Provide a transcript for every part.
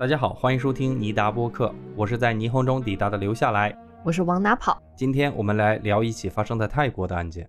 大家好，欢迎收听尼达播客，我是在霓虹中抵达的留下来。我是往哪跑？今天我们来聊一起发生在泰国的案件。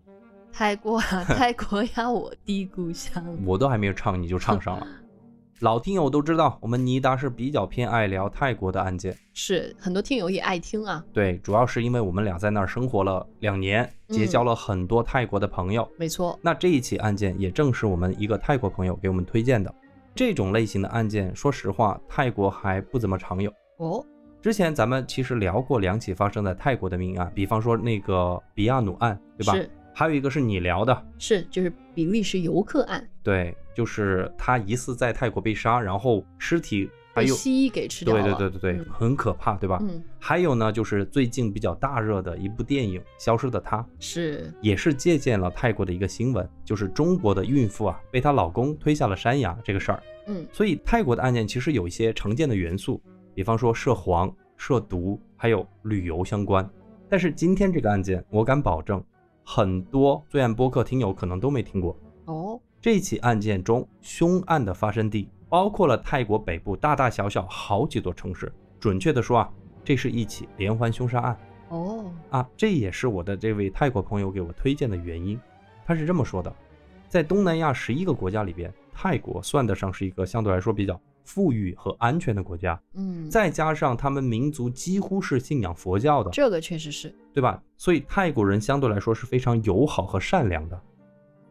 泰国啊，泰国呀，我的故乡。我都还没有唱，你就唱上了。老听友都知道，我们尼达是比较偏爱聊泰国的案件，是很多听友也爱听啊。对，主要是因为我们俩在那儿生活了两年，结交了很多泰国的朋友。没错，那这一起案件也正是我们一个泰国朋友给我们推荐的。这种类型的案件，说实话，泰国还不怎么常有哦。之前咱们其实聊过两起发生在泰国的命案，比方说那个比亚努案，对吧？是。还有一个是你聊的，是就是比利时游客案。对，就是他疑似在泰国被杀，然后尸体被蜥蜴给吃掉了。对对对对对，很可怕，对吧？嗯。还有呢，就是最近比较大热的一部电影《消失的她》，是也是借鉴了泰国的一个新闻，就是中国的孕妇啊被她老公推下了山崖这个事儿。嗯。所以泰国的案件其实有一些常见的元素，比方说涉黄、涉毒，还有旅游相关。但是今天这个案件，我敢保证。很多罪案播客听友可能都没听过哦。这起案件中，凶案的发生地包括了泰国北部大大小小好几座城市。准确的说啊，这是一起连环凶杀案。哦，啊，这也是我的这位泰国朋友给我推荐的原因。他是这么说的：在东南亚十一个国家里边，泰国算得上是一个相对来说比较。富裕和安全的国家，嗯，再加上他们民族几乎是信仰佛教的，这个确实是对吧？所以泰国人相对来说是非常友好和善良的。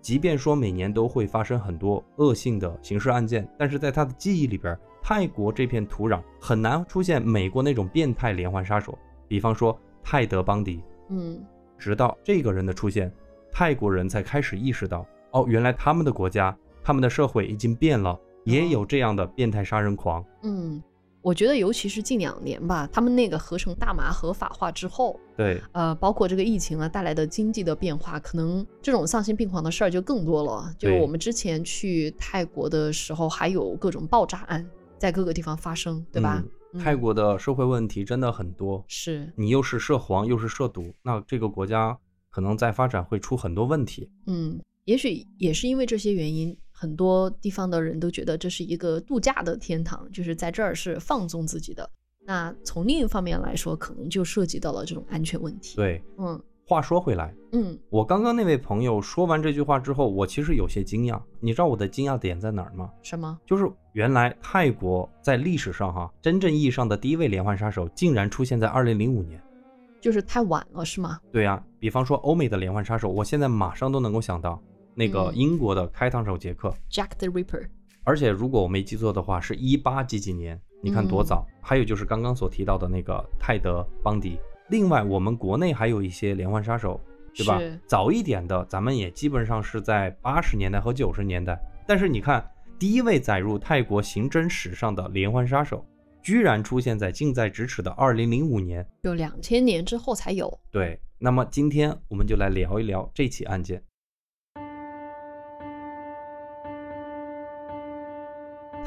即便说每年都会发生很多恶性的刑事案件，但是在他的记忆里边，泰国这片土壤很难出现美国那种变态连环杀手，比方说泰德·邦迪。嗯，直到这个人的出现，泰国人才开始意识到，哦，原来他们的国家、他们的社会已经变了。也有这样的变态杀人狂。嗯，我觉得尤其是近两年吧，他们那个合成大麻合法化之后，对，呃，包括这个疫情啊带来的经济的变化，可能这种丧心病狂的事儿就更多了。就我们之前去泰国的时候，还有各种爆炸案在各个地方发生，对吧？泰国的社会问题真的很多，是你又是涉黄又是涉毒，那这个国家可能在发展会出很多问题。嗯，也许也是因为这些原因。很多地方的人都觉得这是一个度假的天堂，就是在这儿是放纵自己的。那从另一方面来说，可能就涉及到了这种安全问题。对，嗯。话说回来，嗯，我刚刚那位朋友说完这句话之后，我其实有些惊讶。你知道我的惊讶点在哪儿吗？什么？就是原来泰国在历史上哈，真正意义上的第一位连环杀手竟然出现在二零零五年，就是太晚了，是吗？对呀，比方说欧美的连环杀手，我现在马上都能够想到。那个英国的开膛手杰克，Jack the Ripper，而且如果我没记错的话，是一八几几年，你看多早。还有就是刚刚所提到的那个泰德邦迪。另外，我们国内还有一些连环杀手，对吧？早一点的，咱们也基本上是在八十年代和九十年代。但是你看，第一位载入泰国刑侦史上的连环杀手，居然出现在近在咫尺的二零零五年，就两千年之后才有。对，那么今天我们就来聊一聊这起案件。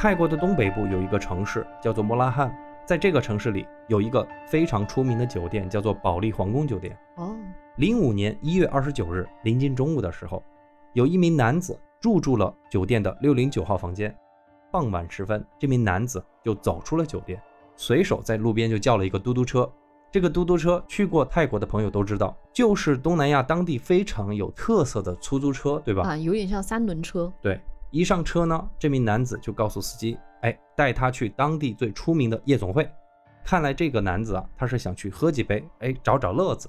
泰国的东北部有一个城市叫做莫拉汉，在这个城市里有一个非常出名的酒店，叫做保利皇宫酒店。哦，零五年一月二十九日临近中午的时候，有一名男子入住了酒店的六零九号房间。傍晚时分，这名男子就走出了酒店，随手在路边就叫了一个嘟嘟车。这个嘟嘟车去过泰国的朋友都知道，就是东南亚当地非常有特色的出租车，对吧？啊，有点像三轮车。对。一上车呢，这名男子就告诉司机：“哎，带他去当地最出名的夜总会。”看来这个男子啊，他是想去喝几杯，哎，找找乐子。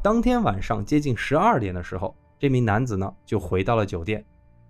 当天晚上接近十二点的时候，这名男子呢就回到了酒店。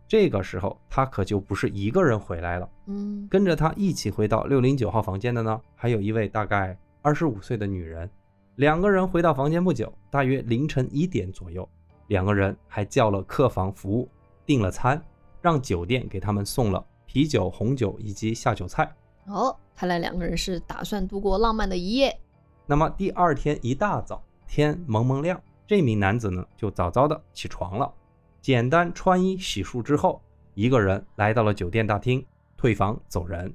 这个时候他可就不是一个人回来了，嗯，跟着他一起回到六零九号房间的呢，还有一位大概二十五岁的女人。两个人回到房间不久，大约凌晨一点左右，两个人还叫了客房服务，订了餐。让酒店给他们送了啤酒、红酒以及下酒菜。哦，看来两个人是打算度过浪漫的一夜。那么第二天一大早，天蒙蒙亮，这名男子呢就早早的起床了，简单穿衣洗漱之后，一个人来到了酒店大厅，退房走人。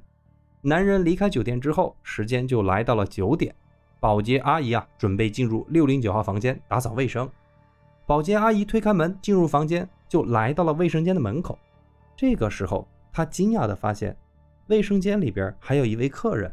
男人离开酒店之后，时间就来到了九点，保洁阿姨啊准备进入六零九号房间打扫卫生。保洁阿姨推开门进入房间，就来到了卫生间的门口。这个时候，他惊讶地发现，卫生间里边还有一位客人，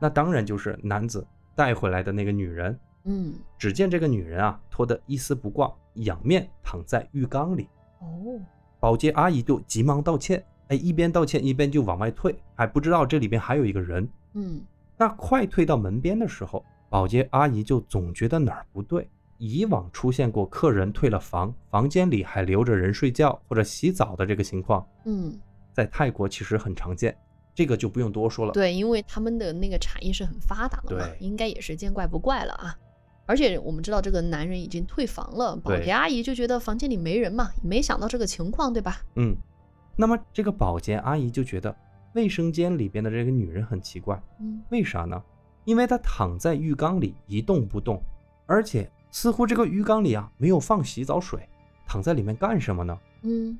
那当然就是男子带回来的那个女人。嗯，只见这个女人啊，脱得一丝不挂，仰面躺在浴缸里。哦，保洁阿姨就急忙道歉，哎，一边道歉一边就往外退，还不知道这里边还有一个人。嗯，那快退到门边的时候，保洁阿姨就总觉得哪儿不对。以往出现过客人退了房，房间里还留着人睡觉或者洗澡的这个情况。嗯，在泰国其实很常见，这个就不用多说了。对，因为他们的那个产业是很发达的嘛，应该也是见怪不怪了啊。而且我们知道这个男人已经退房了，保洁阿姨就觉得房间里没人嘛，没想到这个情况，对吧？嗯，那么这个保洁阿姨就觉得卫生间里边的这个女人很奇怪，嗯，为啥呢？因为她躺在浴缸里一动不动，而且似乎这个浴缸里啊没有放洗澡水，躺在里面干什么呢？嗯，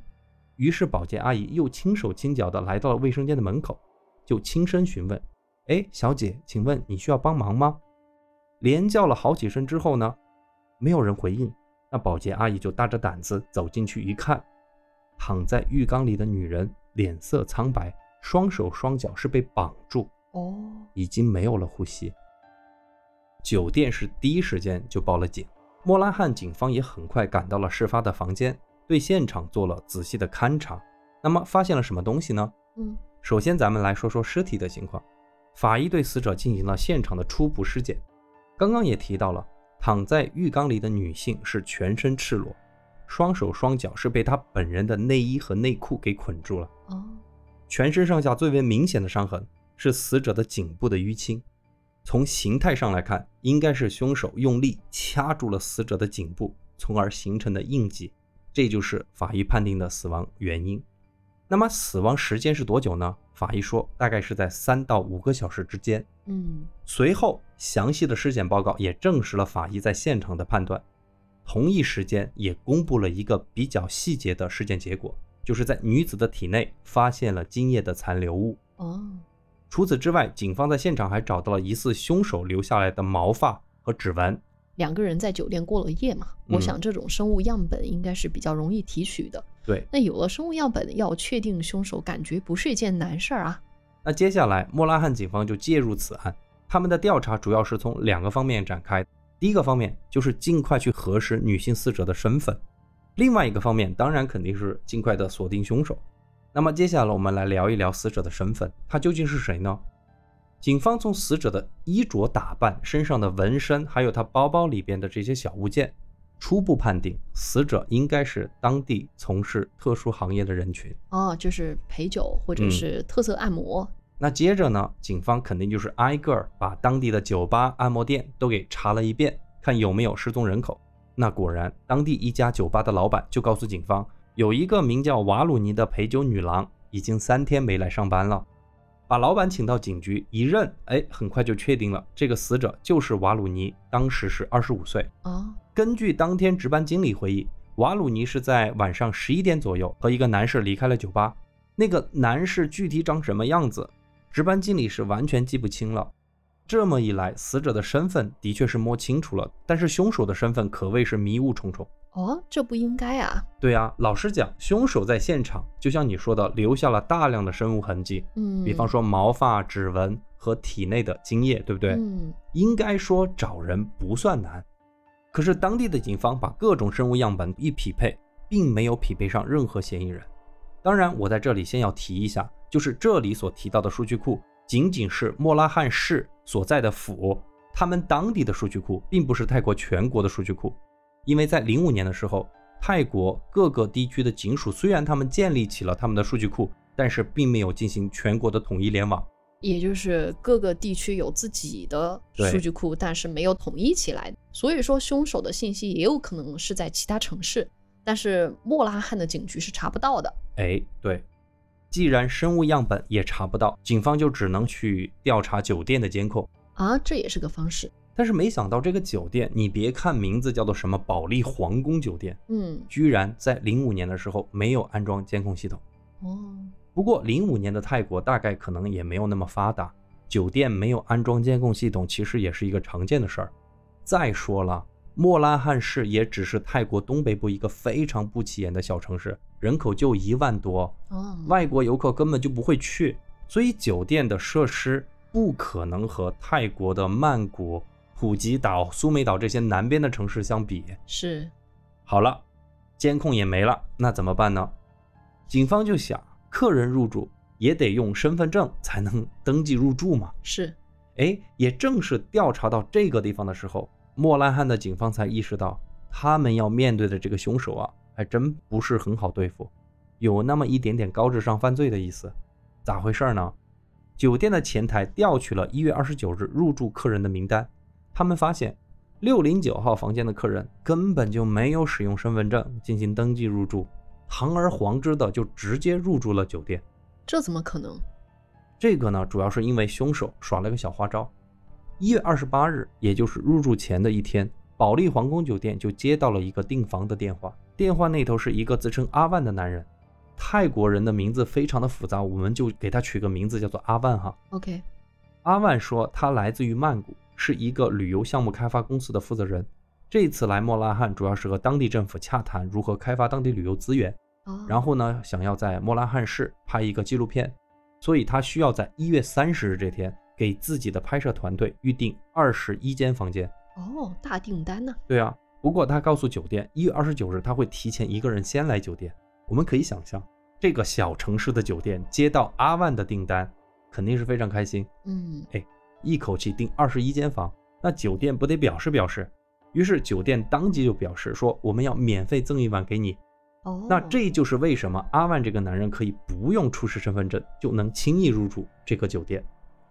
于是保洁阿姨又轻手轻脚的来到了卫生间的门口，就轻声询问：“哎，小姐，请问你需要帮忙吗？”连叫了好几声之后呢，没有人回应。那保洁阿姨就大着胆子走进去一看，躺在浴缸里的女人脸色苍白，双手双脚是被绑住，哦，已经没有了呼吸。酒店是第一时间就报了警，莫拉汉警方也很快赶到了事发的房间，对现场做了仔细的勘查。那么发现了什么东西呢？嗯，首先咱们来说说尸体的情况。法医对死者进行了现场的初步尸检。刚刚也提到了，躺在浴缸里的女性是全身赤裸，双手双脚是被她本人的内衣和内裤给捆住了。哦，全身上下最为明显的伤痕是死者的颈部的淤青，从形态上来看，应该是凶手用力掐住了死者的颈部，从而形成的印记，这就是法医判定的死亡原因。那么死亡时间是多久呢？法医说大概是在三到五个小时之间。嗯，随后详细的尸检报告也证实了法医在现场的判断。同一时间也公布了一个比较细节的尸检结果，就是在女子的体内发现了精液的残留物。哦，除此之外，警方在现场还找到了疑似凶手留下来的毛发和指纹。两个人在酒店过了夜嘛，我想这种生物样本应该是比较容易提取的。对，那有了生物样本，要确定凶手，感觉不是一件难事儿啊。那接下来，莫拉汉警方就介入此案，他们的调查主要是从两个方面展开。第一个方面就是尽快去核实女性死者的身份，另外一个方面当然肯定是尽快的锁定凶手。那么接下来我们来聊一聊死者的身份，他究竟是谁呢？警方从死者的衣着打扮、身上的纹身，还有他包包里边的这些小物件。初步判定，死者应该是当地从事特殊行业的人群哦，就是陪酒或者是特色按摩。那接着呢，警方肯定就是挨个把当地的酒吧、按摩店都给查了一遍，看有没有失踪人口。那果然，当地一家酒吧的老板就告诉警方，有一个名叫瓦鲁尼的陪酒女郎已经三天没来上班了。把老板请到警局一认，哎，很快就确定了这个死者就是瓦鲁尼，当时是二十五岁啊。根据当天值班经理回忆，瓦鲁尼是在晚上十一点左右和一个男士离开了酒吧。那个男士具体长什么样子，值班经理是完全记不清了。这么一来，死者的身份的确是摸清楚了，但是凶手的身份可谓是迷雾重重。哦，这不应该啊！对啊，老实讲，凶手在现场，就像你说的，留下了大量的生物痕迹，嗯，比方说毛发、指纹和体内的精液，对不对？嗯，应该说找人不算难。可是当地的警方把各种生物样本一匹配，并没有匹配上任何嫌疑人。当然，我在这里先要提一下，就是这里所提到的数据库，仅仅是莫拉汉市所在的府，他们当地的数据库，并不是泰国全国的数据库。因为在零五年的时候，泰国各个地区的警署虽然他们建立起了他们的数据库，但是并没有进行全国的统一联网。也就是各个地区有自己的数据库，但是没有统一起来。所以说，凶手的信息也有可能是在其他城市，但是莫拉汉的警局是查不到的。哎，对，既然生物样本也查不到，警方就只能去调查酒店的监控啊，这也是个方式。但是没想到这个酒店，你别看名字叫做什么保利皇宫酒店，嗯，居然在零五年的时候没有安装监控系统。哦。不过，零五年的泰国大概可能也没有那么发达，酒店没有安装监控系统，其实也是一个常见的事儿。再说了，莫拉汉市也只是泰国东北部一个非常不起眼的小城市，人口就一万多，外国游客根本就不会去。所以酒店的设施不可能和泰国的曼谷、普吉岛、苏梅岛这些南边的城市相比。是，好了，监控也没了，那怎么办呢？警方就想，客人入住也得用身份证才能登记入住嘛。是，哎，也正是调查到这个地方的时候，莫拉汉的警方才意识到，他们要面对的这个凶手啊，还真不是很好对付，有那么一点点高智商犯罪的意思。咋回事呢？酒店的前台调取了一月二十九日入住客人的名单，他们发现六零九号房间的客人根本就没有使用身份证进行登记入住。堂而皇之的就直接入住了酒店，这怎么可能？这个呢，主要是因为凶手耍了个小花招。一月二十八日，也就是入住前的一天，保利皇宫酒店就接到了一个订房的电话，电话那头是一个自称阿万的男人，泰国人的名字非常的复杂，我们就给他取个名字叫做阿万哈。OK，阿万说他来自于曼谷，是一个旅游项目开发公司的负责人。这次来莫拉汉主要是和当地政府洽谈如何开发当地旅游资源，然后呢，想要在莫拉汉市拍一个纪录片，所以他需要在一月三十日这天给自己的拍摄团队预定二十一间房间。哦，大订单呢？对啊，不过他告诉酒店，一月二十九日他会提前一个人先来酒店。我们可以想象，这个小城市的酒店接到阿万的订单，肯定是非常开心。嗯，哎，一口气订二十一间房，那酒店不得表示表示？于是酒店当即就表示说：“我们要免费赠一晚给你。”哦，那这就是为什么阿万这个男人可以不用出示身份证就能轻易入住这个酒店。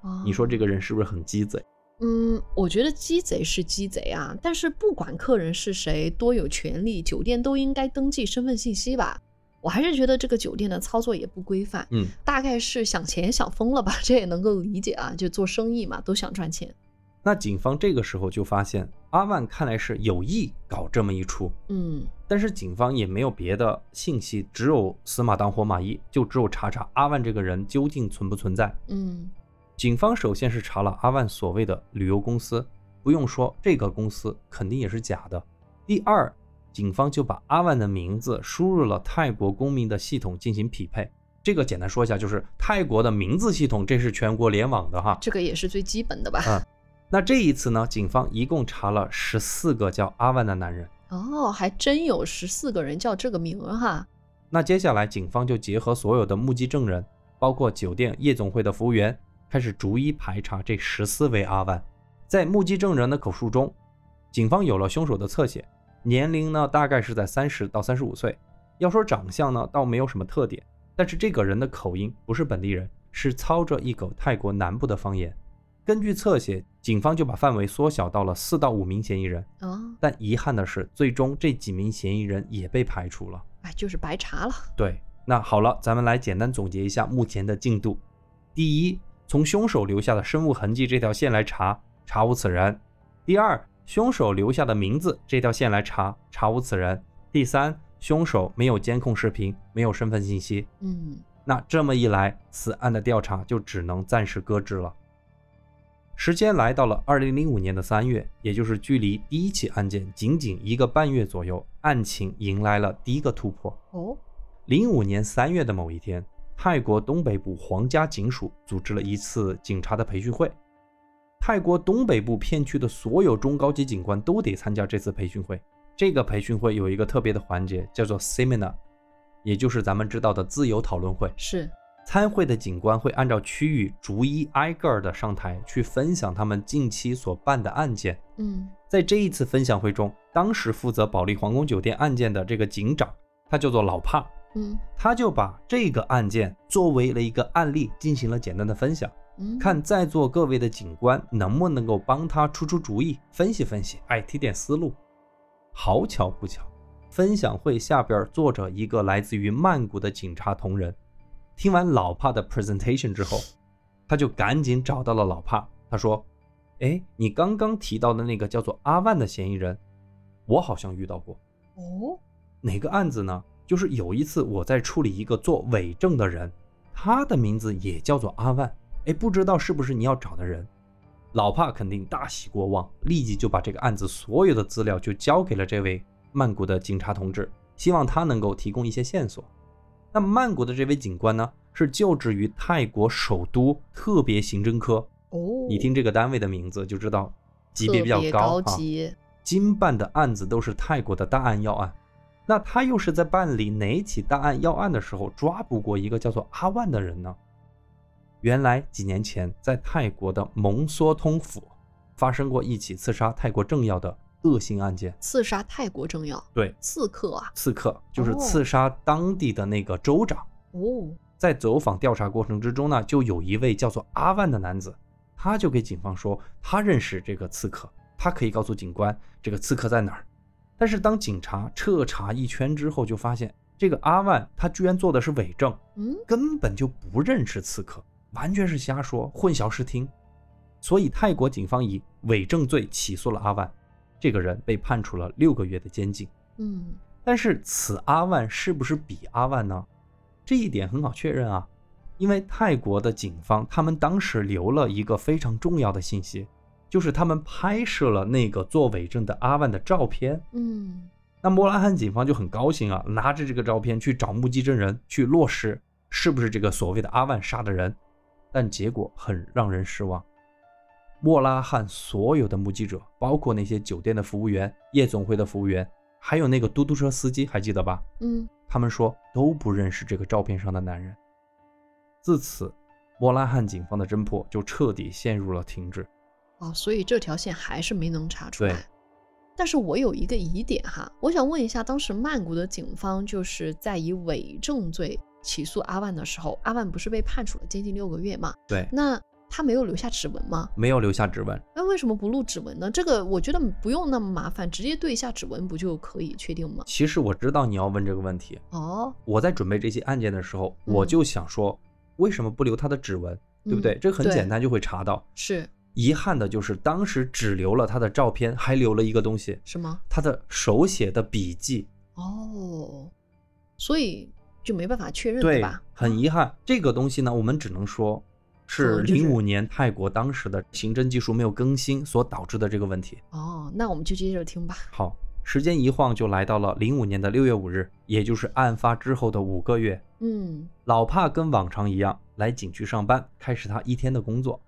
哦，你说这个人是不是很鸡贼？嗯，我觉得鸡贼是鸡贼啊，但是不管客人是谁，多有权利，酒店都应该登记身份信息吧。我还是觉得这个酒店的操作也不规范。嗯，大概是想钱想疯了吧，这也能够理解啊，就做生意嘛，都想赚钱。那警方这个时候就发现，阿万看来是有意搞这么一出，嗯，但是警方也没有别的信息，只有死马当活马医，就只有查查阿万这个人究竟存不存在。嗯，警方首先是查了阿万所谓的旅游公司，不用说，这个公司肯定也是假的。第二，警方就把阿万的名字输入了泰国公民的系统进行匹配。这个简单说一下，就是泰国的名字系统，这是全国联网的哈，这个也是最基本的吧？嗯。那这一次呢，警方一共查了十四个叫阿万的男人哦，还真有十四个人叫这个名儿哈。那接下来，警方就结合所有的目击证人，包括酒店夜总会的服务员，开始逐一排查这十四位阿万。在目击证人的口述中，警方有了凶手的侧写，年龄呢大概是在三十到三十五岁。要说长相呢，倒没有什么特点，但是这个人的口音不是本地人，是操着一口泰国南部的方言。根据侧写，警方就把范围缩小到了四到五名嫌疑人。哦，但遗憾的是，最终这几名嫌疑人也被排除了。哎，就是白查了。对，那好了，咱们来简单总结一下目前的进度。第一，从凶手留下的生物痕迹这条线来查，查无此人。第二，凶手留下的名字这条线来查，查无此人。第三，凶手没有监控视频，没有身份信息。嗯，那这么一来，此案的调查就只能暂时搁置了。时间来到了二零零五年的三月，也就是距离第一起案件仅仅一个半月左右，案情迎来了第一个突破。哦，零五年三月的某一天，泰国东北部皇家警署组织了一次警察的培训会。泰国东北部片区的所有中高级警官都得参加这次培训会。这个培训会有一个特别的环节，叫做 seminar，也就是咱们知道的自由讨论会。是。参会的警官会按照区域逐一挨个的上台去分享他们近期所办的案件。嗯，在这一次分享会中，当时负责保利皇宫酒店案件的这个警长，他叫做老帕。嗯，他就把这个案件作为了一个案例进行了简单的分享。嗯，看在座各位的警官能不能够帮他出出主意，分析分析，哎，提点思路。好巧不巧，分享会下边坐着一个来自于曼谷的警察同仁。听完老帕的 presentation 之后，他就赶紧找到了老帕。他说：“哎，你刚刚提到的那个叫做阿万的嫌疑人，我好像遇到过。哦，哪个案子呢？就是有一次我在处理一个做伪证的人，他的名字也叫做阿万。哎，不知道是不是你要找的人？”老帕肯定大喜过望，立即就把这个案子所有的资料就交给了这位曼谷的警察同志，希望他能够提供一些线索。那曼谷的这位警官呢，是就职于泰国首都特别刑侦科。哦，你听这个单位的名字就知道级别比较高啊。级。经办的案子都是泰国的大案要案。那他又是在办理哪起大案要案的时候抓捕过一个叫做阿万的人呢？原来几年前在泰国的蒙梭通府发生过一起刺杀泰国政要的恶性案件。刺杀泰国政要？对，刺客啊！刺客就是刺杀当地的那个州长。哦，在走访调查过程之中呢，就有一位叫做阿万的男子，他就给警方说他认识这个刺客，他可以告诉警官这个刺客在哪儿。但是当警察彻查一圈之后，就发现这个阿万他居然做的是伪证，嗯，根本就不认识刺客，完全是瞎说，混淆视听。所以泰国警方以伪证罪起诉了阿万，这个人被判处了六个月的监禁。嗯，但是此阿万是不是彼阿万呢？这一点很好确认啊，因为泰国的警方他们当时留了一个非常重要的信息。就是他们拍摄了那个做伪证的阿万的照片，嗯，那莫拉汉警方就很高兴啊，拿着这个照片去找目击证人去落实是不是这个所谓的阿万杀的人，但结果很让人失望。莫拉汉所有的目击者，包括那些酒店的服务员、夜总会的服务员，还有那个嘟嘟车司机，还记得吧？嗯，他们说都不认识这个照片上的男人。自此，莫拉汉警方的侦破就彻底陷入了停滞。哦，所以这条线还是没能查出来。对，但是我有一个疑点哈，我想问一下，当时曼谷的警方就是在以伪证罪起诉阿万的时候，阿万不是被判处了监禁六个月吗？对，那他没有留下指纹吗？没有留下指纹。那为什么不录指纹呢？这个我觉得不用那么麻烦，直接对一下指纹不就可以确定吗？其实我知道你要问这个问题哦。我在准备这些案件的时候，我就想说，为什么不留他的指纹？对不对？这很简单，就会查到。是。遗憾的就是当时只留了他的照片，还留了一个东西，什么？他的手写的笔记。哦，所以就没办法确认，对吧？很遗憾，这个东西呢，我们只能说是零五年泰国当时的刑侦技术没有更新所导致的这个问题。哦，那我们就接着听吧。好，时间一晃就来到了零五年的六月五日，也就是案发之后的五个月。嗯，老帕跟往常一样来警局上班，开始他一天的工作。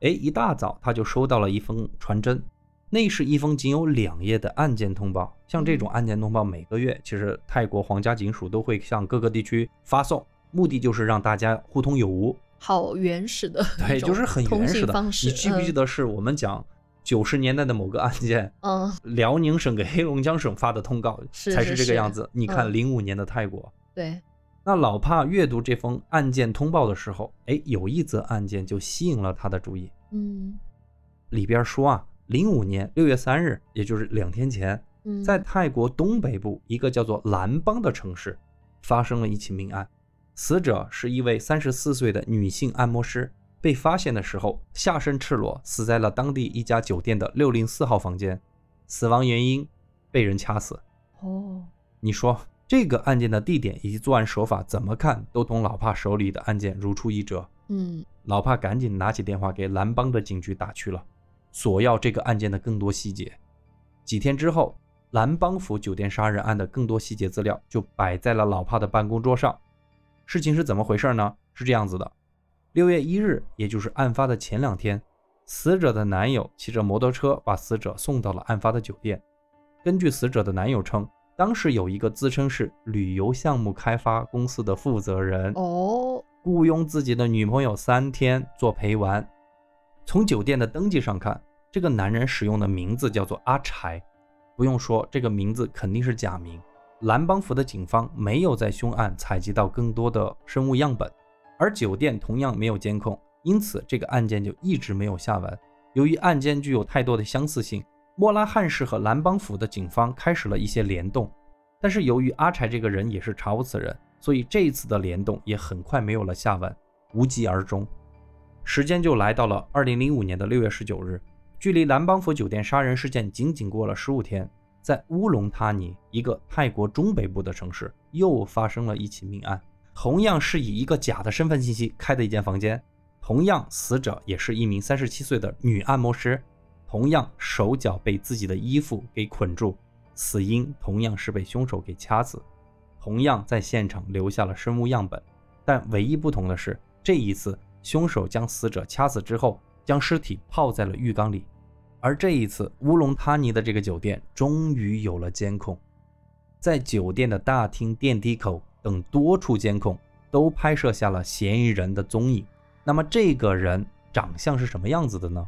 哎，一大早他就收到了一封传真，那是一封仅有两页的案件通报。像这种案件通报，每个月其实泰国皇家警署都会向各个地区发送，目的就是让大家互通有无。好原始的，对，就是很原始的方式。你记不记得是我们讲九十年代的某个案件？嗯，辽宁省给黑龙江省发的通告才是这个样子。你看零五年的泰国，对。那老帕阅读这封案件通报的时候，哎，有一则案件就吸引了他的注意。嗯，里边说啊，零五年六月三日，也就是两天前，在泰国东北部一个叫做兰邦的城市，发生了一起命案。死者是一位三十四岁的女性按摩师，被发现的时候下身赤裸，死在了当地一家酒店的六零四号房间。死亡原因被人掐死。哦，你说？这个案件的地点以及作案手法，怎么看都同老帕手里的案件如出一辙。嗯，老帕赶紧拿起电话给蓝邦的警局打去了，索要这个案件的更多细节。几天之后，蓝邦府酒店杀人案的更多细节资料就摆在了老帕的办公桌上。事情是怎么回事呢？是这样子的：六月一日，也就是案发的前两天，死者的男友骑着摩托车把死者送到了案发的酒店。根据死者的男友称。当时有一个自称是旅游项目开发公司的负责人哦，雇佣自己的女朋友三天做陪玩。从酒店的登记上看，这个男人使用的名字叫做阿柴。不用说，这个名字肯定是假名。蓝邦府的警方没有在凶案采集到更多的生物样本，而酒店同样没有监控，因此这个案件就一直没有下文。由于案件具有太多的相似性。莫拉汉市和蓝邦府的警方开始了一些联动，但是由于阿柴这个人也是查无此人，所以这一次的联动也很快没有了下文，无疾而终。时间就来到了二零零五年的六月十九日，距离蓝邦府酒店杀人事件仅仅过了十五天，在乌龙他尼一个泰国中北部的城市，又发生了一起命案，同样是以一个假的身份信息开的一间房间，同样死者也是一名三十七岁的女按摩师。同样手脚被自己的衣服给捆住，死因同样是被凶手给掐死，同样在现场留下了生物样本，但唯一不同的是，这一次凶手将死者掐死之后，将尸体泡在了浴缸里。而这一次，乌龙塔尼的这个酒店终于有了监控，在酒店的大厅、电梯口等多处监控都拍摄下了嫌疑人的踪影。那么，这个人长相是什么样子的呢？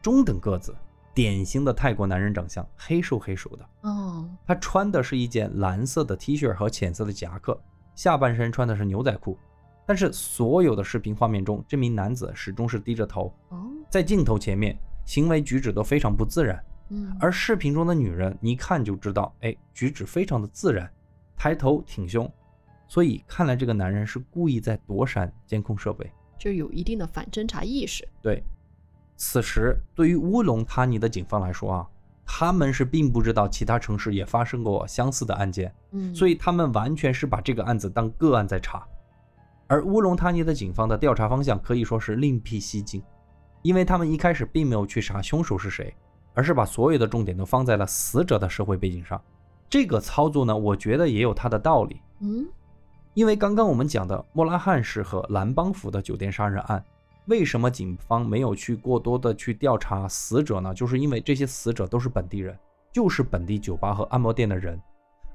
中等个子，典型的泰国男人长相，黑瘦黑瘦的。哦，他穿的是一件蓝色的 T 恤和浅色的夹克，下半身穿的是牛仔裤。但是，所有的视频画面中，这名男子始终是低着头，在镜头前面。行为举止都非常不自然，嗯，而视频中的女人，你一看就知道，哎，举止非常的自然，抬头挺胸，所以看来这个男人是故意在躲闪监控设备，就有一定的反侦查意识。对，此时对于乌龙塔尼的警方来说啊，他们是并不知道其他城市也发生过相似的案件，嗯，所以他们完全是把这个案子当个案在查，而乌龙塔尼的警方的调查方向可以说是另辟蹊径。因为他们一开始并没有去查凶手是谁，而是把所有的重点都放在了死者的社会背景上。这个操作呢，我觉得也有它的道理。嗯，因为刚刚我们讲的莫拉汉市和蓝邦府的酒店杀人案，为什么警方没有去过多的去调查死者呢？就是因为这些死者都是本地人，就是本地酒吧和按摩店的人。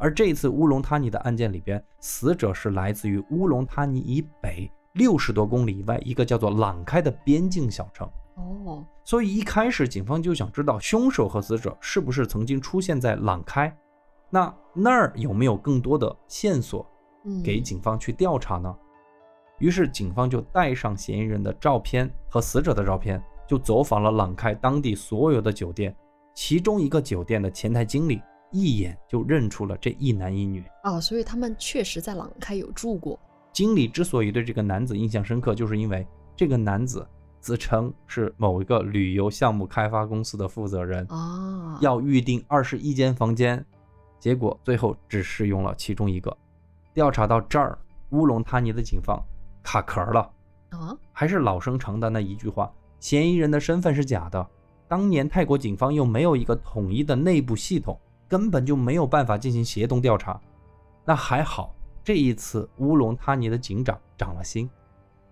而这次乌龙塔尼的案件里边，死者是来自于乌龙塔尼以北。六十多公里以外，一个叫做朗开的边境小城。哦，所以一开始警方就想知道凶手和死者是不是曾经出现在朗开，那那儿有没有更多的线索给警方去调查呢？于是警方就带上嫌疑人的照片和死者的照片，就走访了朗开当地所有的酒店。其中一个酒店的前台经理一眼就认出了这一男一女。啊，所以他们确实在朗开有住过。经理之所以对这个男子印象深刻，就是因为这个男子自称是某一个旅游项目开发公司的负责人啊，要预定二十一间房间，结果最后只试用了其中一个。调查到这儿，乌龙塔尼的警方卡壳了啊，还是老生常谈的一句话：嫌疑人的身份是假的。当年泰国警方又没有一个统一的内部系统，根本就没有办法进行协同调查。那还好。这一次，乌龙他尼的警长长了心，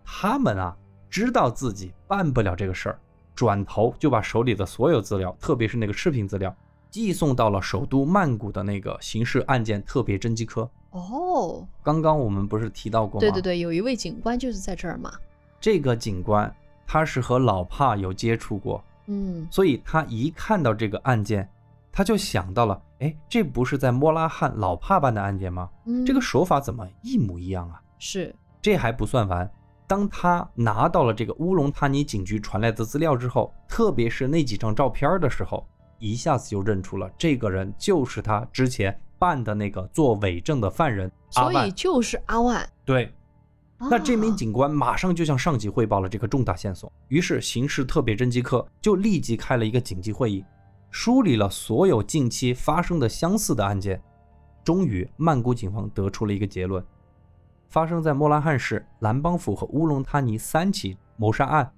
他们啊知道自己办不了这个事儿，转头就把手里的所有资料，特别是那个视频资料，寄送到了首都曼谷的那个刑事案件特别侦缉科。哦，刚刚我们不是提到过吗？对对对，有一位警官就是在这儿嘛。这个警官他是和老帕有接触过，嗯，所以他一看到这个案件。他就想到了，哎，这不是在莫拉汉老帕办的案件吗？嗯，这个手法怎么一模一样啊？是，这还不算完。当他拿到了这个乌龙塔尼警局传来的资料之后，特别是那几张照片的时候，一下子就认出了这个人就是他之前办的那个做伪证的犯人阿万，所以就是阿万。对，那这名警官马上就向上级汇报了这个重大线索，于是刑事特别侦缉科就立即开了一个紧急会议。梳理了所有近期发生的相似的案件，终于曼谷警方得出了一个结论：发生在莫拉汉市蓝邦府和乌龙他尼三起谋杀案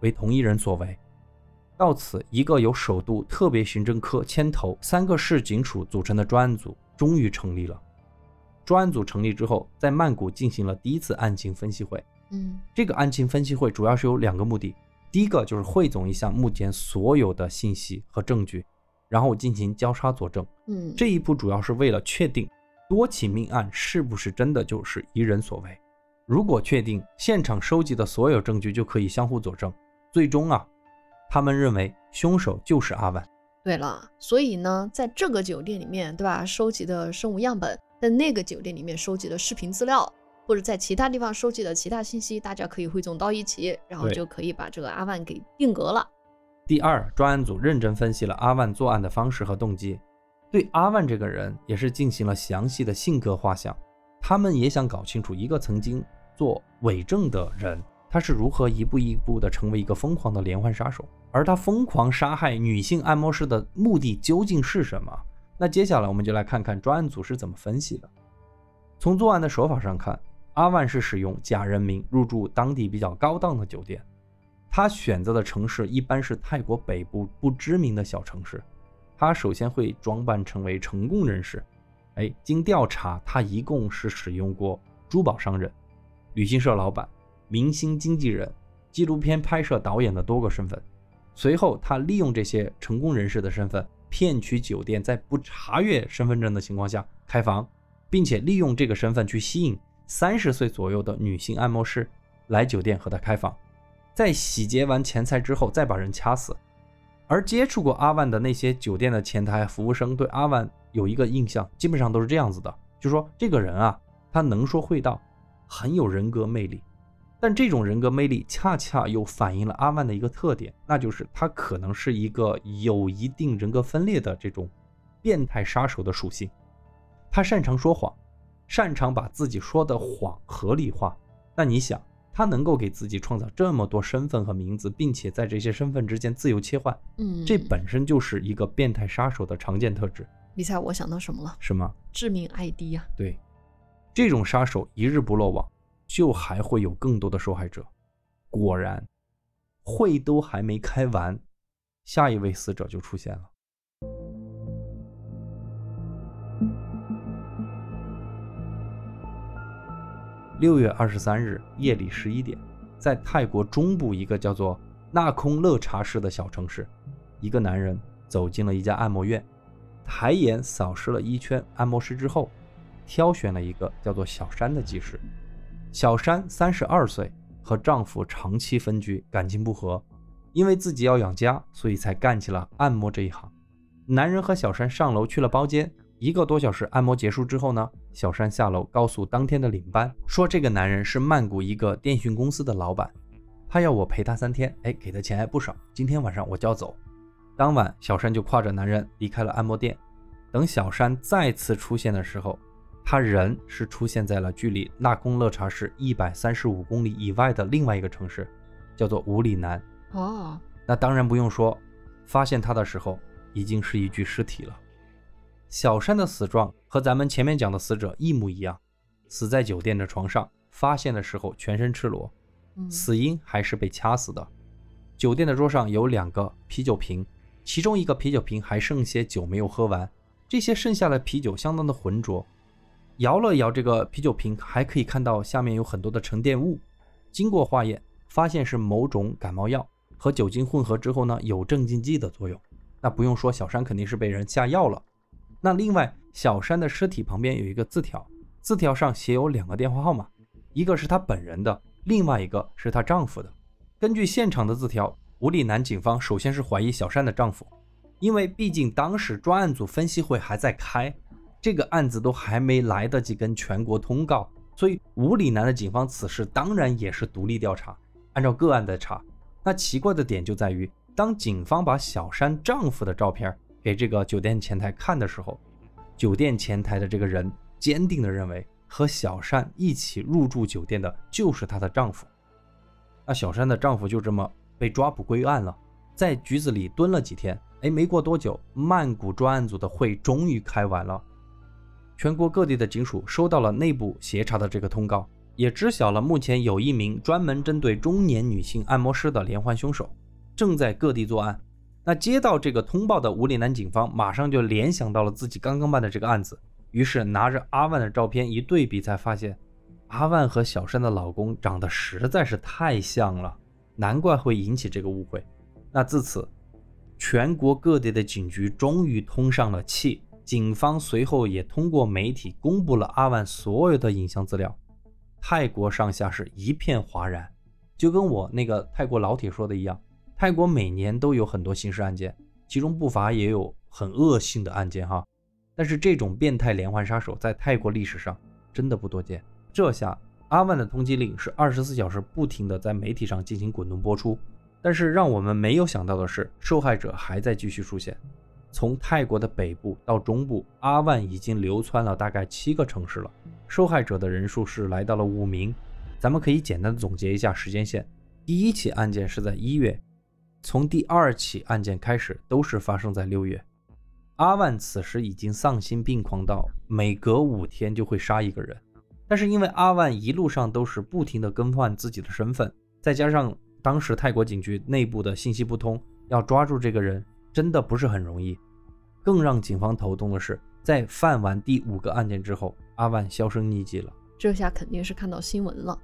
为同一人所为。到此，一个由首都特别刑侦科牵头、三个市警署组成的专案组终于成立了。专案组成立之后，在曼谷进行了第一次案情分析会。嗯，这个案情分析会主要是有两个目的。第一个就是汇总一下目前所有的信息和证据，然后进行交叉佐证。嗯，这一步主要是为了确定多起命案是不是真的就是一人所为。如果确定现场收集的所有证据就可以相互佐证，最终啊，他们认为凶手就是阿万。对了，所以呢，在这个酒店里面，对吧？收集的生物样本，在那个酒店里面收集的视频资料。或者在其他地方收集的其他信息，大家可以汇总到一起，然后就可以把这个阿万给定格了。第二，专案组认真分析了阿万作案的方式和动机，对阿万这个人也是进行了详细的性格画像。他们也想搞清楚一个曾经做伪证的人，他是如何一步一步的成为一个疯狂的连环杀手，而他疯狂杀害女性按摩师的目的究竟是什么？那接下来我们就来看看专案组是怎么分析的。从作案的手法上看。阿万是使用假人名入住当地比较高档的酒店，他选择的城市一般是泰国北部不知名的小城市。他首先会装扮成为成功人士，哎，经调查，他一共是使用过珠宝商人，旅行社老板、明星经纪人、纪录片拍摄导演的多个身份。随后，他利用这些成功人士的身份，骗取酒店在不查阅身份证的情况下开房，并且利用这个身份去吸引三十岁左右的女性按摩师来酒店和他开房，在洗劫完钱财之后，再把人掐死。而接触过阿万的那些酒店的前台服务生，对阿万有一个印象，基本上都是这样子的，就说这个人啊，他能说会道，很有人格魅力。但这种人格魅力恰恰又反映了阿万的一个特点，那就是他可能是一个有一定人格分裂的这种变态杀手的属性。他擅长说谎，擅长把自己说的谎合理化。那你想？他能够给自己创造这么多身份和名字，并且在这些身份之间自由切换，嗯，这本身就是一个变态杀手的常见特质。你猜我想到什么了？什么？致命 ID 呀！对，这种杀手一日不落网，就还会有更多的受害者。果然，会都还没开完，下一位死者就出现了。六月二十三日夜里十一点，在泰国中部一个叫做纳空乐茶市的小城市，一个男人走进了一家按摩院，抬眼扫视了一圈按摩师之后，挑选了一个叫做小山的技师。小山三十二岁，和丈夫长期分居，感情不和，因为自己要养家，所以才干起了按摩这一行。男人和小山上楼去了包间。一个多小时按摩结束之后呢，小山下楼告诉当天的领班，说这个男人是曼谷一个电讯公司的老板，他要我陪他三天，哎，给的钱还不少，今天晚上我就要走。当晚，小山就挎着男人离开了按摩店。等小山再次出现的时候，他人是出现在了距离纳贡乐茶市一百三十五公里以外的另外一个城市，叫做五里南。哦，那当然不用说，发现他的时候已经是一具尸体了。小山的死状和咱们前面讲的死者一模一样，死在酒店的床上，发现的时候全身赤裸，死因还是被掐死的。酒店的桌上有两个啤酒瓶，其中一个啤酒瓶还剩些酒没有喝完，这些剩下的啤酒相当的浑浊。摇了摇这个啤酒瓶，还可以看到下面有很多的沉淀物。经过化验，发现是某种感冒药和酒精混合之后呢，有镇静剂的作用。那不用说，小山肯定是被人下药了。那另外，小山的尸体旁边有一个字条，字条上写有两个电话号码，一个是她本人的，另外一个是她丈夫的。根据现场的字条，五里南警方首先是怀疑小山的丈夫，因为毕竟当时专案组分析会还在开，这个案子都还没来得及跟全国通告，所以五里南的警方此事当然也是独立调查，按照个案在查。那奇怪的点就在于，当警方把小山丈夫的照片。给这个酒店前台看的时候，酒店前台的这个人坚定地认为和小善一起入住酒店的就是她的丈夫。那小山的丈夫就这么被抓捕归案了，在局子里蹲了几天。哎，没过多久，曼谷专案组的会终于开完了。全国各地的警署收到了内部协查的这个通告，也知晓了目前有一名专门针对中年女性按摩师的连环凶手正在各地作案。那接到这个通报的无里南警方马上就联想到了自己刚刚办的这个案子，于是拿着阿万的照片一对比，才发现阿万和小山的老公长得实在是太像了，难怪会引起这个误会。那自此，全国各地的警局终于通上了气，警方随后也通过媒体公布了阿万所有的影像资料，泰国上下是一片哗然，就跟我那个泰国老铁说的一样。泰国每年都有很多刑事案件，其中不乏也有很恶性的案件哈。但是这种变态连环杀手在泰国历史上真的不多见。这下阿万的通缉令是二十四小时不停的在媒体上进行滚动播出。但是让我们没有想到的是，受害者还在继续出现。从泰国的北部到中部，阿万已经流窜了大概七个城市了，受害者的人数是来到了五名。咱们可以简单的总结一下时间线：第一起案件是在一月。从第二起案件开始，都是发生在六月。阿万此时已经丧心病狂到每隔五天就会杀一个人，但是因为阿万一路上都是不停的更换自己的身份，再加上当时泰国警局内部的信息不通，要抓住这个人真的不是很容易。更让警方头痛的是，在犯完第五个案件之后，阿万销声匿迹了。这下肯定是看到新闻了。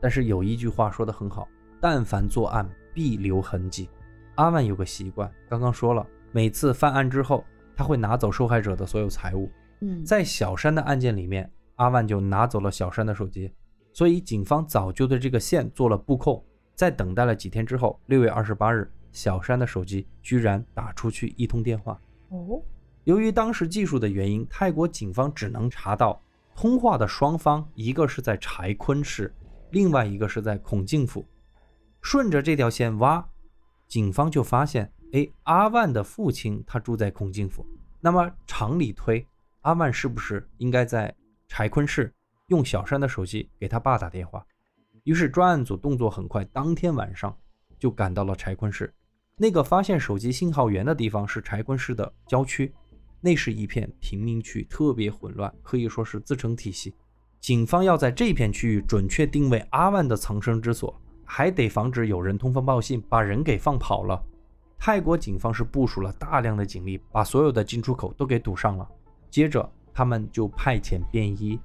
但是有一句话说的很好，但凡作案必留痕迹。阿万有个习惯，刚刚说了，每次犯案之后，他会拿走受害者的所有财物。嗯，在小山的案件里面，阿万就拿走了小山的手机，所以警方早就对这个线做了布控。在等待了几天之后，六月二十八日，小山的手机居然打出去一通电话。哦，由于当时技术的原因，泰国警方只能查到通话的双方，一个是在柴坤市，另外一个是在孔敬府。顺着这条线挖，警方就发现，哎，阿万的父亲他住在孔敬府。那么常理推，阿万是不是应该在柴昆市用小山的手机给他爸打电话？于是专案组动作很快，当天晚上就赶到了柴昆市。那个发现手机信号源的地方是柴昆市的郊区，那是一片贫民区，特别混乱，可以说是自成体系。警方要在这片区域准确定位阿万的藏身之所，还得防止有人通风报信，把人给放跑了。泰国警方是部署了大量的警力，把所有的进出口都给堵上了。接着，他们就派遣便衣，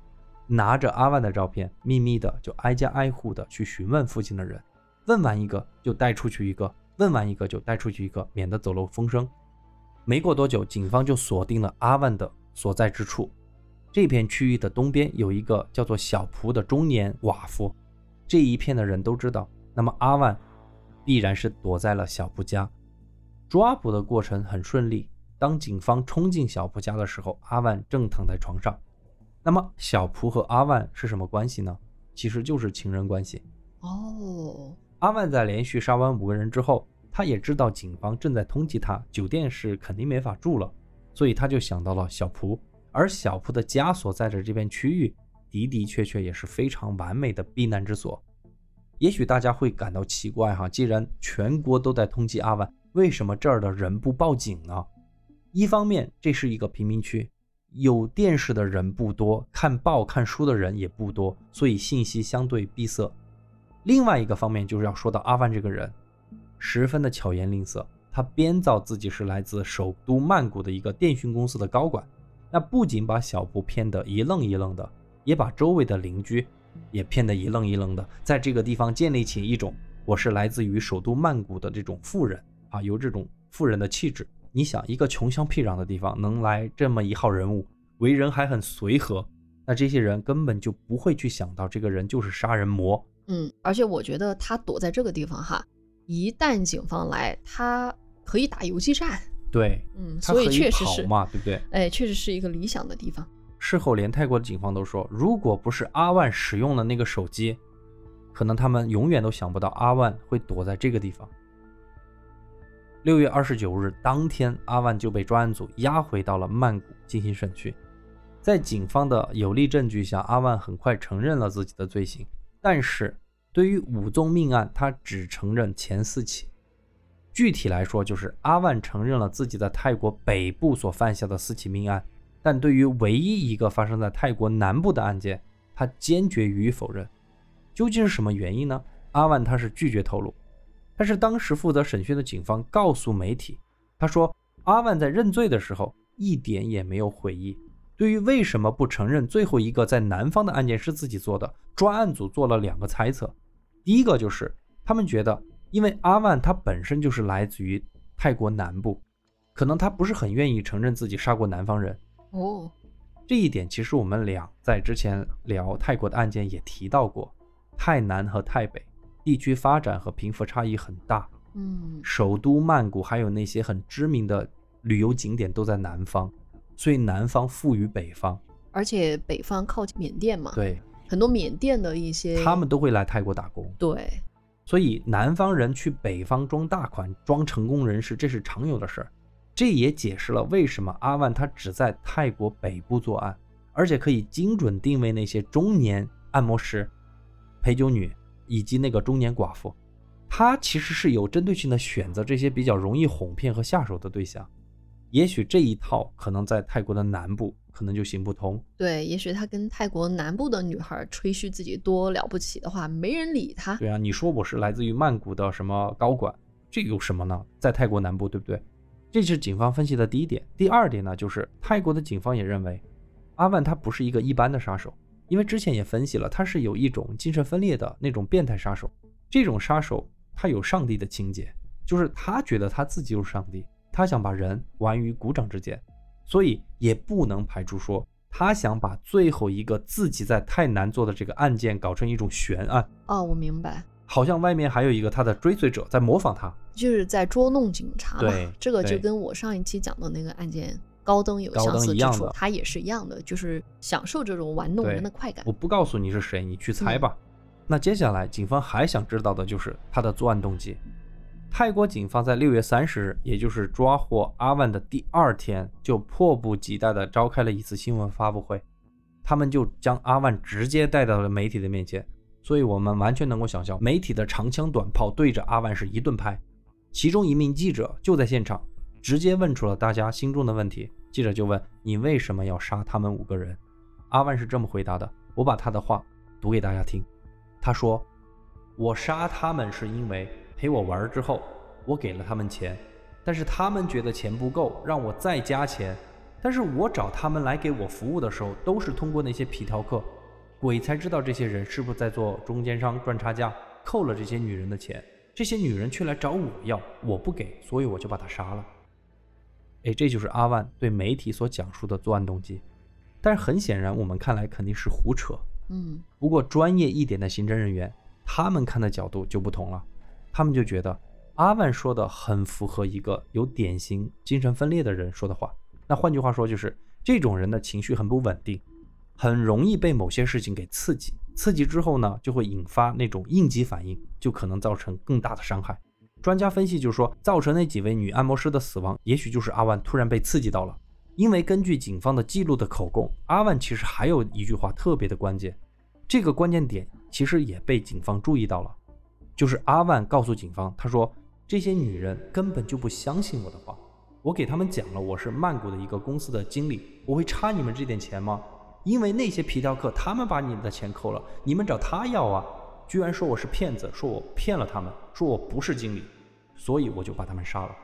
拿着阿万的照片，秘密的就挨家挨户的去询问附近的人，问完一个就带出去一个。问完一个就带出去一个，免得走漏风声。没过多久，警方就锁定了阿万的所在之处。这片区域的东边有一个叫做小蒲的中年寡妇，这一片的人都知道。那么阿万必然是躲在了小蒲家。抓捕的过程很顺利。当警方冲进小蒲家的时候，阿万正躺在床上。那么小蒲和阿万是什么关系呢？其实就是情人关系。哦。阿万在连续杀完五个人之后，他也知道警方正在通缉他，酒店是肯定没法住了，所以他就想到了小蒲。而小蒲的家所在的这片区域的的确确也是非常完美的避难之所。也许大家会感到奇怪哈，既然全国都在通缉阿万，为什么这儿的人不报警呢？一方面，这是一个贫民区，有电视的人不多，看报看书的人也不多，所以信息相对闭塞。另外一个方面就是要说到阿万这个人，十分的巧言令色。他编造自己是来自首都曼谷的一个电讯公司的高管，那不仅把小布骗得一愣一愣的，也把周围的邻居也骗得一愣一愣的，在这个地方建立起一种我是来自于首都曼谷的这种富人啊，有这种富人的气质。你想，一个穷乡僻壤的地方能来这么一号人物，为人还很随和，那这些人根本就不会去想到这个人就是杀人魔。嗯，而且我觉得他躲在这个地方哈，一旦警方来，他可以打游击战。对，嗯，所以确实是嘛，对不对？哎，确实是一个理想的地方。事后连泰国的警方都说，如果不是阿万使用了那个手机，可能他们永远都想不到阿万会躲在这个地方。六月二十九日当天，阿万就被专案组押回到了曼谷进行审讯。在警方的有力证据下，阿万很快承认了自己的罪行。但是，对于五宗命案，他只承认前四起。具体来说，就是阿万承认了自己在泰国北部所犯下的四起命案，但对于唯一一个发生在泰国南部的案件，他坚决予以否认。究竟是什么原因呢？阿万他是拒绝透露。但是当时负责审讯的警方告诉媒体，他说阿万在认罪的时候一点也没有悔意。对于为什么不承认最后一个在南方的案件是自己做的，专案组做了两个猜测。第一个就是他们觉得，因为阿万他本身就是来自于泰国南部，可能他不是很愿意承认自己杀过南方人。哦，这一点其实我们俩在之前聊泰国的案件也提到过，泰南和泰北地区发展和贫富差异很大。嗯，首都曼谷还有那些很知名的旅游景点都在南方。所以南方富于北方，而且北方靠近缅甸嘛，对，很多缅甸的一些，他们都会来泰国打工，对，所以南方人去北方装大款、装成功人士，这是常有的事儿。这也解释了为什么阿万他只在泰国北部作案，而且可以精准定位那些中年按摩师、陪酒女以及那个中年寡妇，他其实是有针对性的选择这些比较容易哄骗和下手的对象。也许这一套可能在泰国的南部可能就行不通。对，也许他跟泰国南部的女孩吹嘘自己多了不起的话，没人理他。对啊，你说我是来自于曼谷的什么高管，这有什么呢？在泰国南部，对不对？这是警方分析的第一点。第二点呢，就是泰国的警方也认为，阿万他不是一个一般的杀手，因为之前也分析了，他是有一种精神分裂的那种变态杀手。这种杀手他有上帝的情节，就是他觉得他自己就是上帝，他想把人玩于股掌之间，所以也不能排除说他想把最后一个自己在泰难做的这个案件搞成一种悬案。哦，我明白，好像外面还有一个他的追随者在模仿他，就是在捉弄警察嘛。对，这个就跟我上一期讲的那个案件。高登有相似之处，他也是一样的，就是享受这种玩弄人的快感。我不告诉你是谁，你去猜吧。那接下来，警方还想知道的就是他的作案动机。泰国警方在六月三十日，也就是抓获阿万的第二天，就迫不及待地召开了一次新闻发布会。他们就将阿万直接带到了媒体的面前，所以我们完全能够想象，媒体的长枪短炮对着阿万是一顿拍。其中一名记者就在现场，直接问出了大家心中的问题。记者就问：“你为什么要杀他们五个人？”阿万是这么回答的：“我把他的话读给大家听。他说，我杀他们是因为陪我玩之后，我给了他们钱，但是他们觉得钱不够，让我再加钱。但是我找他们来给我服务的时候，都是通过那些皮条客，鬼才知道这些人是不是在做中间商赚差价，扣了这些女人的钱。这些女人却来找我要，我不给，所以我就把她杀了。”哎，这就是阿万对媒体所讲述的作案动机，但是很显然，我们看来肯定是胡扯。嗯，不过专业一点的刑侦人员，他们看的角度就不同了，他们就觉得阿万说的很符合一个有典型精神分裂的人说的话。那换句话说，就是这种人的情绪很不稳定，很容易被某些事情给刺激，刺激之后呢，就会引发那种应激反应，就可能造成更大的伤害。专家分析就是说，造成那几位女按摩师的死亡，也许就是阿万突然被刺激到了。因为根据警方的记录的口供，阿万其实还有一句话特别的关键，这个关键点其实也被警方注意到了，就是阿万告诉警方，他说这些女人根本就不相信我的话，我给他们讲了我是曼谷的一个公司的经理，我会差你们这点钱吗？因为那些皮条客他们把你的钱扣了，你们找他要啊。居然说我是骗子，说我骗了他们，说我不是经理，所以我就把他们杀了。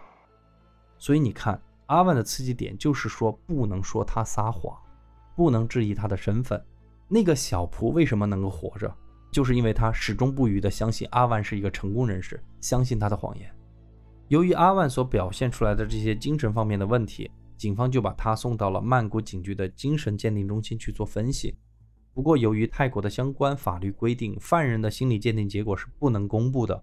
所以你看，阿万的刺激点就是说不能说他撒谎，不能质疑他的身份。那个小仆为什么能够活着，就是因为他始终不渝地相信阿万是一个成功人士，相信他的谎言。由于阿万所表现出来的这些精神方面的问题，警方就把他送到了曼谷警局的精神鉴定中心去做分析。不过，由于泰国的相关法律规定，犯人的心理鉴定结果是不能公布的。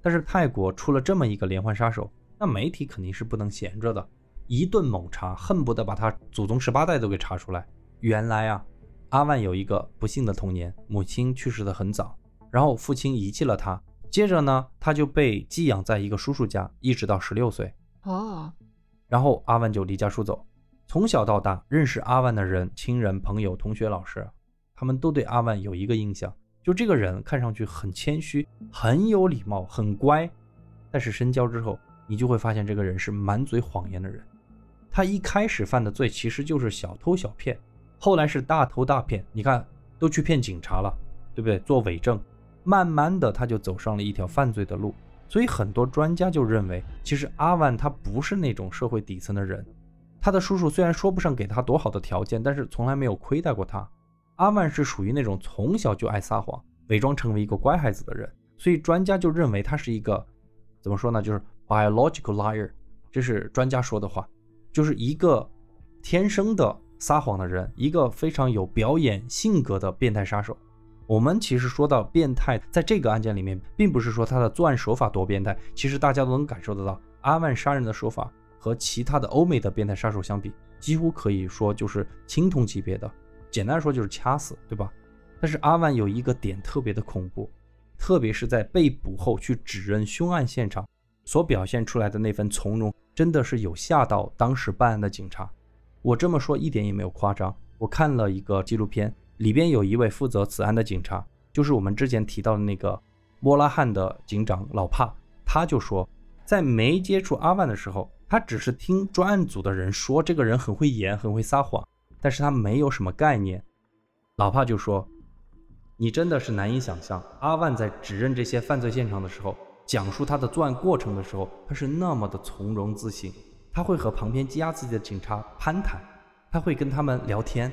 但是泰国出了这么一个连环杀手，那媒体肯定是不能闲着的，一顿猛查，恨不得把他祖宗十八代都给查出来。原来啊，阿万有一个不幸的童年，母亲去世的很早，然后父亲遗弃了他，接着呢，他就被寄养在一个叔叔家，一直到十六岁。哦，然后阿万就离家出走，从小到大认识阿万的人，亲人、朋友、同学、老师。他们都对阿万有一个印象，就这个人看上去很谦虚，很有礼貌，很乖。但是深交之后，你就会发现这个人是满嘴谎言的人。他一开始犯的罪其实就是小偷小骗，后来是大偷大骗。你看，都去骗警察了，对不对？做伪证，慢慢的他就走上了一条犯罪的路。所以很多专家就认为，其实阿万他不是那种社会底层的人。他的叔叔虽然说不上给他多好的条件，但是从来没有亏待过他。阿万是属于那种从小就爱撒谎、伪装成为一个乖孩子的人，所以专家就认为他是一个怎么说呢？就是 biological liar，这是专家说的话，就是一个天生的撒谎的人，一个非常有表演性格的变态杀手。我们其实说到变态，在这个案件里面，并不是说他的作案手法多变态，其实大家都能感受得到，阿万杀人的手法和其他的欧美的变态杀手相比，几乎可以说就是青铜级别的。简单说就是掐死，对吧？但是阿万有一个点特别的恐怖，特别是在被捕后去指认凶案现场所表现出来的那份从容，真的是有吓到当时办案的警察。我这么说一点也没有夸张。我看了一个纪录片，里边有一位负责此案的警察，就是我们之前提到的那个莫拉汉的警长老帕，他就说，在没接触阿万的时候，他只是听专案组的人说这个人很会演，很会撒谎。但是他没有什么概念，老帕就说：“你真的是难以想象，阿万在指认这些犯罪现场的时候，讲述他的作案过程的时候，他是那么的从容自信。他会和旁边羁押自己的警察攀谈，他会跟他们聊天，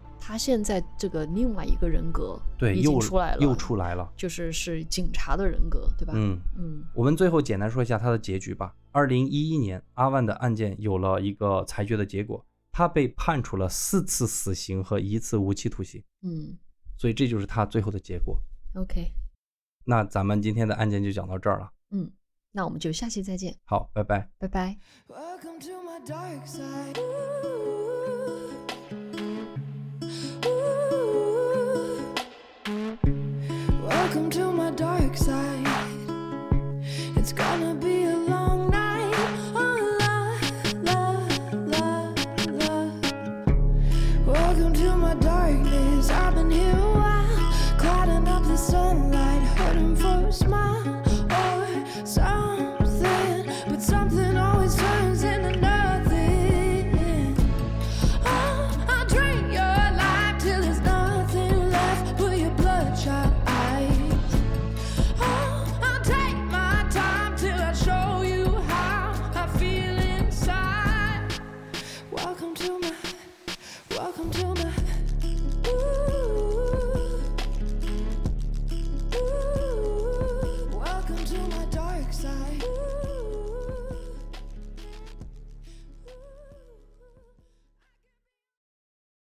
他现在这个另外一个人格对已经出来了，又出来了，就是是警察的人格，对吧？嗯嗯，我们最后简单说一下他的结局吧。二零一一年，阿万的案件有了一个裁决的结果，他被判处了四次死刑和一次无期徒刑。嗯，所以这就是他最后的结果。OK，那咱们今天的案件就讲到这儿了。嗯，那我们就下期再见，好，拜拜。拜拜。